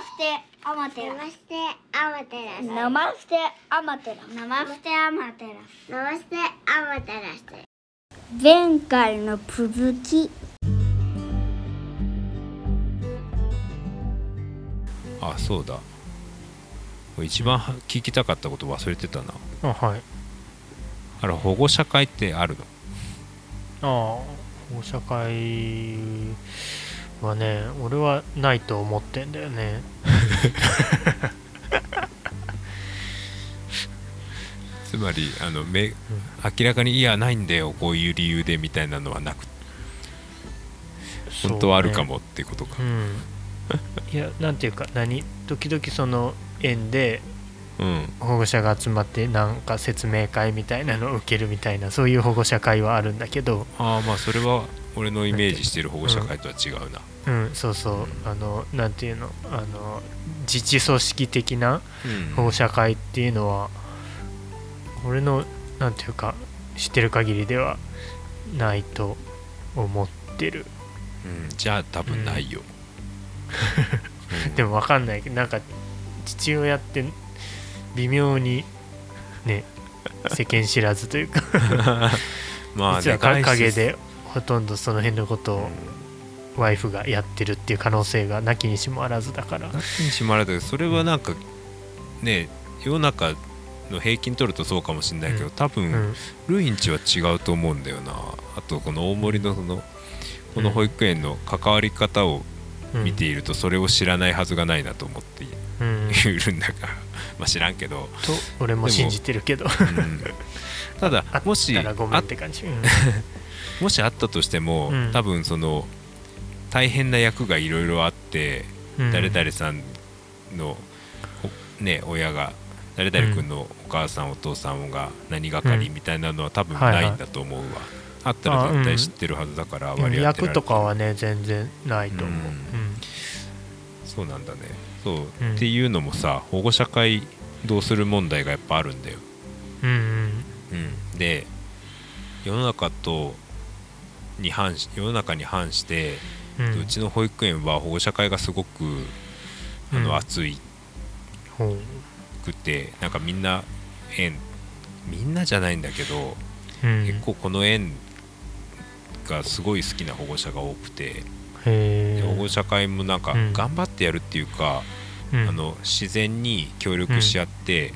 ステアマテラ。ナマステアマテラスナマステアマテラ。ナマステアマテラ。スナマステアマテラス。前回の続きあそうだ。一番は聞きたかったこと忘れてたな。あはい。あれ保護者会ってあるの？ああ保護者会はね俺はないと思ってんだよね。つまりあのめ明らかに「いやないんだよこういう理由で」みたいなのはなく。本当はあるかもってことか。そうん。いやなんていうか何？時々その園でうん。保護者が集まってなんか説明会みたいなのを受けるみたいなそういう保護者会はあるんだけど。ああまあそれは俺のイメージしてる保護者会とは違うな、うんそうそう。あのなんていうのあの自治組織的なうん。保護者会っていうのは俺のなんていうか知ってる限りではないと思ってる。うん。じゃあ多分ないよ、うん。でも分かんない。けどなんか父親って微妙にね世間知らずというか。まあ 実は陰でほとんどその辺のことをワイフがやってるっていう可能性がなきにしもあらずだから。なきにしもあらずそれはなんかね世の中の平均取るとそうかもしれないけど、うん。多分、うん。ルインチは違うと思うんだよな。あとこの大森のそのこの保育園の関わり方をうん。見ているとそれを知らないはずがないなと思っていうん。るんだがまあ知らんけど、と俺も信じてるけど。うん。ただ あもしあって感じ、うん。もしあったとしても、うん。多分その大変な役がいろいろあって、うん。誰々さんの、おね、親が誰々君のお母さん、お父さんが何係みたいなのは多分はいはいないんだと思うわ、あったら絶対知ってるはずだから割り当てられ役る。とかはね全然ないと思う、うん。そうなんだねそう、うんっていうのもさ保護者会どうする問題がやっぱあるんだよ、うんうんうん、で世の中とに反し世の中に反してうちの保育園は保護者会がすごくあの、うん。熱いほくてなんかみんな園みんなじゃないんだけど、結構この園がすごい好きな保護者が多くて、保護者会もなんかうん。頑張ってやるっていうか、うん。あの自然に協力し合って、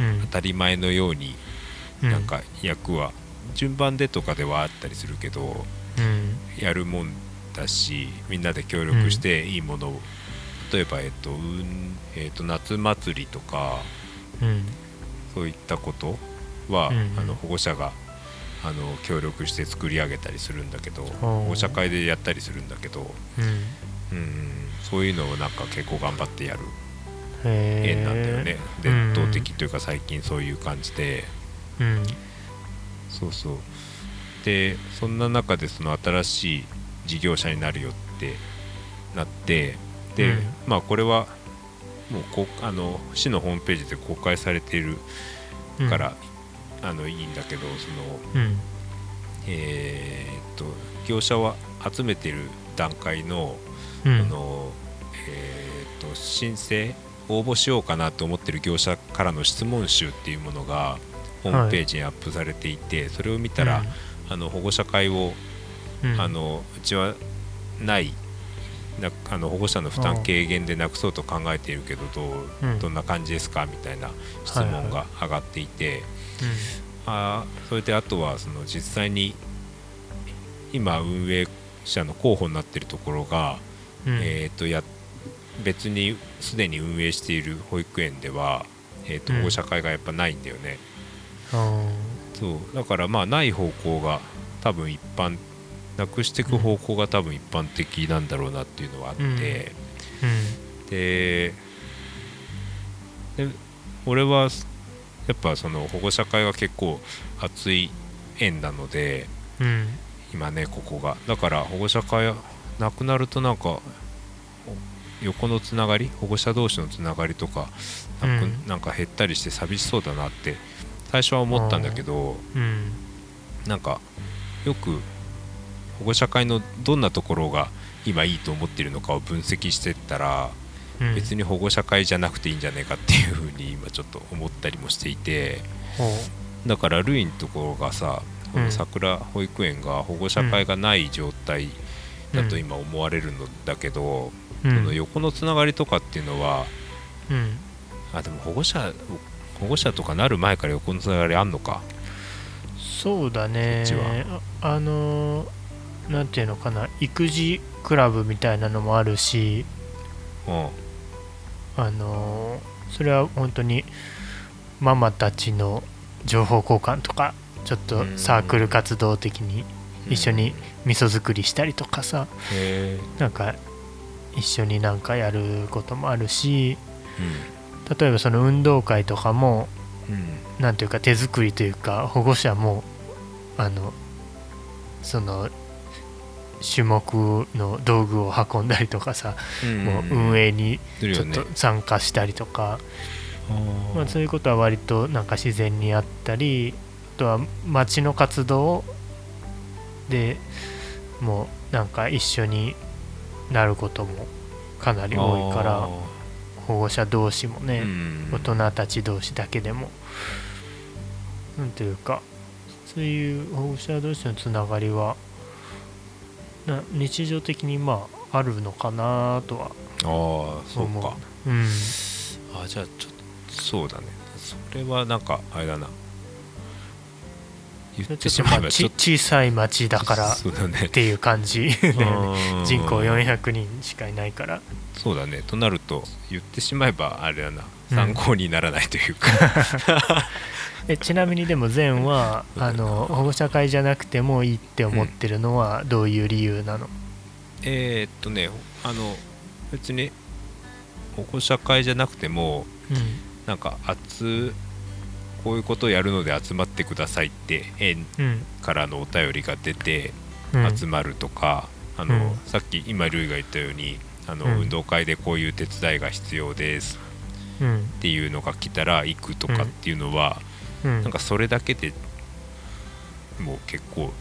うん。当たり前のようにうなんか役は順番でとかではあったりするけどうん。やるもんだしみんなで協力していいものを、例えば、えっとうんえっと、夏祭りとかうん。そういったことは、うん。あの保護者があの協力して作り上げたりするんだけどう保護者会でやったりするんだけど、うん。うん、そういうのをなんか結構頑張ってやるへえ園なんだよね、伝統的というか最近そういう感じで。うん。そうそう。でそんな中でその新しい事業者になるよってなってで、うん。まあこれはもうこあの市のホームページで公開されているうん。から、あのいいんだけどそのうん。えーっと業者は集めてる段階の,、うん。あのえーっと申請応募しようかなと思ってる業者からの質問集っていうものがホームページにアップされていて、それを見たら、あの保護者会を、うん。あのうちはないなあの保護者の負担軽減でなくそうと考えているけどどう、うん。どんな感じですか？みたいな質問が上がっていて、うあーそれであとはその実際に今運営者の候補になっているところが、んうん。えー、とや別にすでに運営している保育園では、えー、とうん。保護者会がやっぱないんだよね、あそう。だからまあない方向が多分一般なくしていく方向が多分一般的なんだろうなっていうのはあって、うん。ーでで俺はやっぱその保護者会が結構熱い園なのでうんうん今ねここが。だから保護者会なくなるとなんか横のつながり保護者同士のつながりとかなく、うん。なんか減ったりして寂しそうだなって最初は思ったんだけどうん。なんかよく保護者会のどんなところが今いいと思っているのかを分析してったらうん別に保護者会じゃなくていいんじゃないかっていうふうに今ちょっと思ったりもしていて。ほだからルイのところがさこの桜保育園が保護者会がない状態だと今思われるのだけど、その横のつながりとかっていうのはうん。あでも保護者保護者とかなる前から横のつながりあんのか？そうだね。こっちは。ああのなんていうのかな。育児クラブみたいなのもあるし。うんあのそれは本当にママたちの情報交換とかちょっとサークル活動的に一緒に味噌作りしたりとかさへなんか一緒になんかやることもあるしえ例えばその運動会とかもうん。うんていうか手作りというか保護者もあのその種目の道具を運んだりとかさ、もう運営にちょっと参加したりとか、あーまあ、そういうことは割となんか自然にあったりあとは町の活動でもうなんか一緒になることもかなり多いからあ保護者同士もね、大人たち同士だけでも。なんていうかそういう保護者同士のつながりはな日常的にまああるのかなとはああそうか。う。ん。あじゃあちょっとそうだね。それはなんかあれだな言ってしまえばちょちっ小さい町だとからっていう感じ。だよねうん。人口400人しかいないから。そうだね。となると言ってしまえばあれだな。うん。参考にならないというか、えちなみにでも善はあの保護者会じゃなくてもいいって思ってるのはどういう理由なの？えーっとねあの別に保護者会じゃなくてもうなんか集こういうことをやるので集まってくださいって園からのお便りが出てうん。集まるとか、あのうん。さっき今ルイが言ったようにあの、うん。運動会でこういう手伝いが必要です。うん。っていうのが来たら行くとかっていうのは、うん。なんかそれだけでもう結構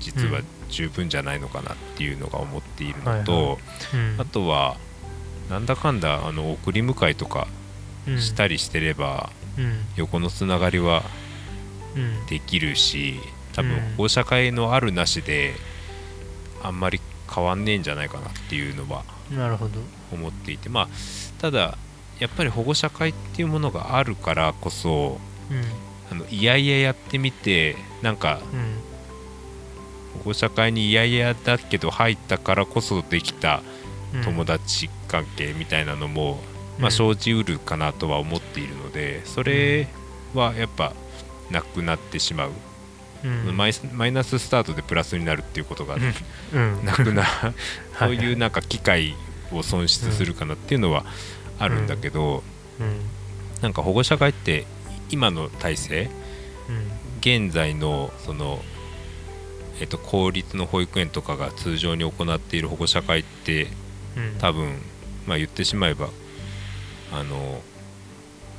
実は十分じゃないのかなっていうのが思っているのと、あとはなんだかんだあの送り迎えとかうんしたりしてれば、うん。横のつながりはうん。できるし多分うん。保護者会のあるなしであんまり変わんねえんじゃないかなっていうのは思っていてまあただやっぱり保護者会っていうものがあるからこそうん。あのいやいややってみてなんかうん。保護者会にいやいやだけど入ったからこそできたうん。友達関係みたいなのも、まあ、うん。生じうるかなとは思っているのでそれはやっぱなくなってしまう、うん。マイマイナススタートでプラスになるっていうことがうん。なくなはい そういうなんか機会を損失するかなっていうのはあるんだけど、うん。なんか保護者会って今の体制うん。現在のその、えっと、公立の保育園とかが通常に行っている保護者会ってうん。多分、まあ、言ってしまえばあの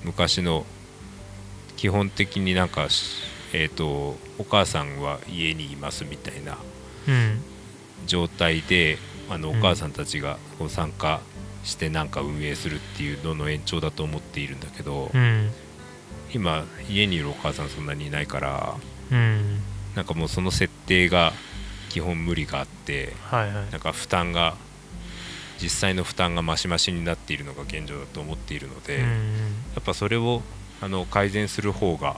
昔の基本的になんか、しえっとお母さんは家にいますみたいなうん。状態であのおうん。母さんたちがこう参加してなんか運営するっていうのの延長だと思っているんだけど、うん。今家にいるお母さんそんなにいないからうん。なんかもうその設定が基本無理があってはいはい。なんか負担が実際の負担がマシマシになっているのが現状だと思っているので、うんやっぱそれをあの改善する方が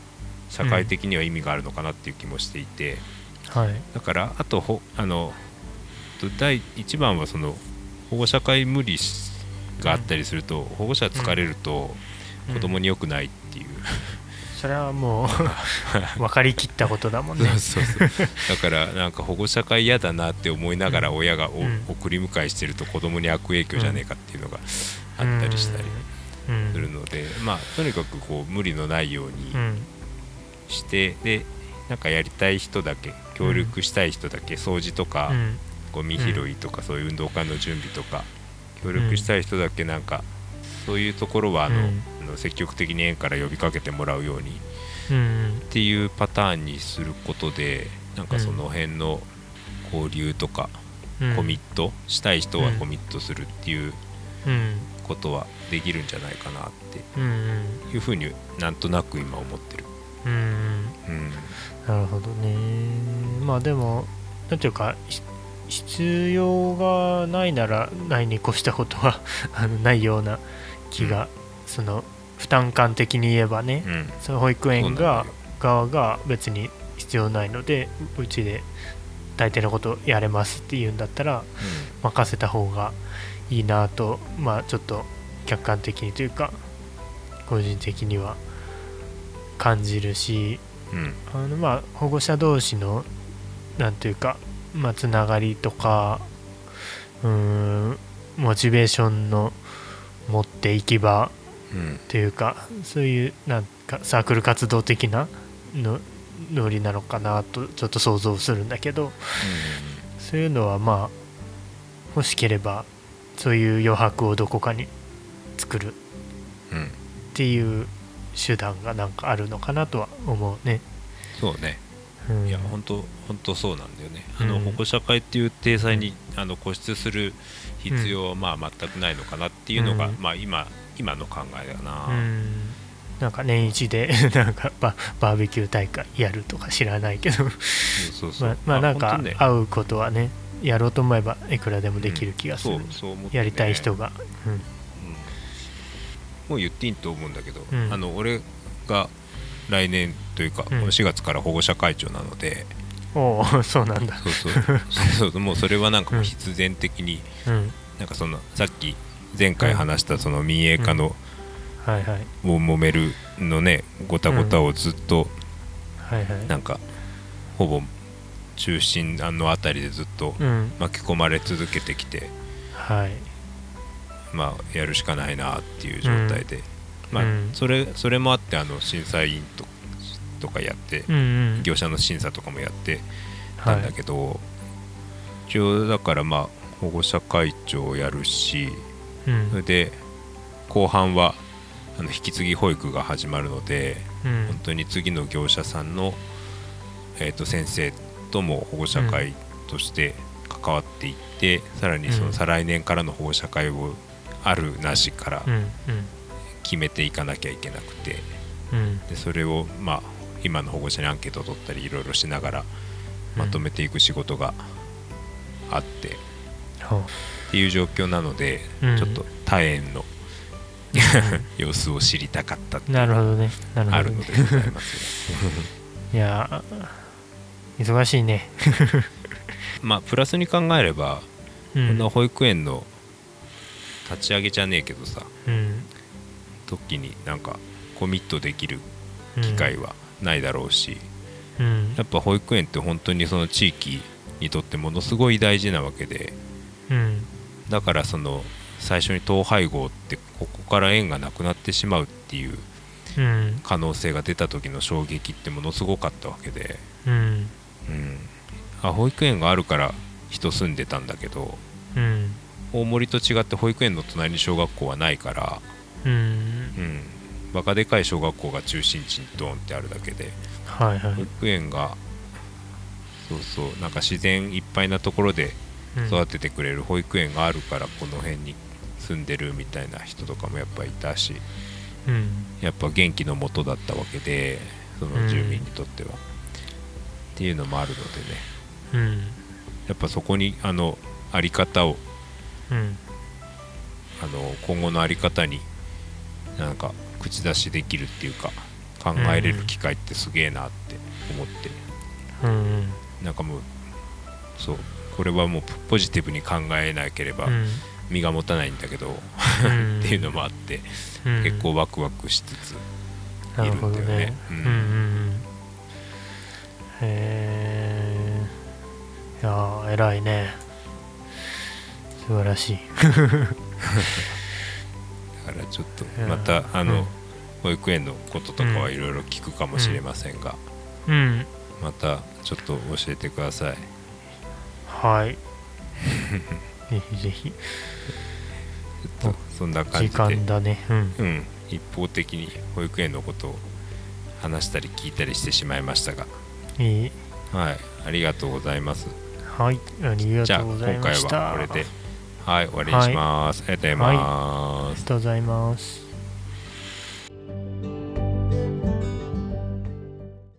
社会的には意味があるのかなっていう気もしていて、はい。だからあとほあのと第一番はその保護者会無理しがあったりすると、保護者疲れると子供に良くないっていう、それはもう 分かりきったことだもんね。そうそうそう。だからなんか保護者会嫌だなって思いながら親がお、うん。送り迎えしてると子供に悪影響じゃねえかっていうのがあったりしたりうん。するので、まあとにかくこう無理のないようにうん。して、でなんかやりたい人だけ協力したい人だけ掃除とか、うん。ゴミ拾いとか、そういう運動会の準備とか協力したい人だけなんか、そういうところはあの、の積極的に園から呼びかけてもらうように。うんっていうパターンにすることでなんかその辺の交流とか、うん。コミットしたい人はコミットするっていううんこことはできるんじゃないかなっうんうん。ていうふうになんとなく今思ってる。うんうん。なるほどね。まあでもなんていうかひ必要がないならないに越したことはあのないような気が、その負担感的に言えばね、うん。その保育園が側が別に必要ないのでうちで大抵のことやれますっていうんだったら任せた方がいいなとまあちょっと客観的にというか個人的には感じるしうん。うんあのまあ保護者同士のなんというかまあつながりとかうーんモチベーションの持っていき場うんというかそういうなんかサークル活動的なのノリなのかなとちょっと想像するんだけどそういうのはまあ欲しければそういう余白をどこかに作るうんっていう手段がなんかあるのかなとは思うね。そうね。うん、いや本当本当そうなんだよね。あの、うん保護者会っていう体裁にあの固執する必要はまあ全くないのかなっていうのが、うん。まあ今今の考えだな、うん。なんか年一で なんかババーベキュー大会やるとか知らないけど。そうそうそう。まあまあなんか会うことはねやろうと思えばいくらでもできる気がする、そうそう思ってね。やりたい人が、うん。もう言っていいと思うんだけど、うん。あの俺が来年というか、うん。この4月から保護者会長なので。うん、お おそうなんだ。そうそう。そうそう。もうそれはなんかもう必然的に、うん。なんかそのさっき前回話したその民営化の、はいはい。を揉めるのねごたごたをずっとはいはい。なんかほぼ中心のあたりでずっとうん。巻き込まれ続けてきて、はい。まあやるしかないなっていう状態で、まあうん。それそれもあってあの審査員ととかやってうんうん。業者の審査とかもやってたんはいだけど、一応だからまあ保護者会長をやるしうん。それで後半はあの引き継ぎ保育が始まるのでうん。本当に次の業者さんの、えー、と先生とも保護者会として関わっていって、さらにその再来年からの保護者会をあるなしからうん決めていかなきゃいけなくてうん。うんでそれをまあ今の保護者にアンケートを取ったりいろいろしながらまとめていく仕事があって、っほていう状況なので、うん。ちょっと他園の 様子を知りたかったっなるほどね。なるほあどね。るのでございますよ いや忙しいね。まあプラスに考えれば、うん。こんな保育園の立ち上げじゃねえけどさうん。時になんかコミットできる機会はないだろうし、うん。やっぱ保育園って本当にその地域にとってものすごい大事なわけでうん。だからその最初に統廃合ってここから園がなくなってしまうっていううん。可能性が出た時の衝撃ってものすごかったわけで、うん。うん、あ保育園があるから人住んでたんだけどうん。大森と違って保育園の隣に小学校はないから、うん。うん、バカでかい小学校が中心地にドーンってあるだけで保はいはい。育園がそうそうなんか自然いっぱいなところでうん育ててくれる保育園があるからこの辺に住んでるみたいな人とかもやっぱいたしうん。やっぱ元気のもとだったわけでその住民にとっては、っていうのもあるのでね。うん。やっぱそこにあのあり方をうん。あの今後のあり方になんか口出しできるっていうか考えれる機会ってすげえなって思って、うん。なんかもうそうこれはもうポジティブに考えなければうん身が持たないんだけど、うん っていうのもあって、うん結構ワクワクしつついるんだよねね。ううんんうんうん。へえ。いやー偉いね。素晴らしい。だからちょっとまたあの、うん保育園のこととかはいろいろ聞くかもしれませんが、うん。またちょっと教えてくださいはい。ぜひぜひ。そんな感時じで間だね。うん。うん、一方的に保育園のことを話したり聞いたりしてしまいましたがいい。はいありがとうございますはい。ありがじゃあとうござい今回ました。はこれではい終わりにします、ありがとうございます、ありがとうございます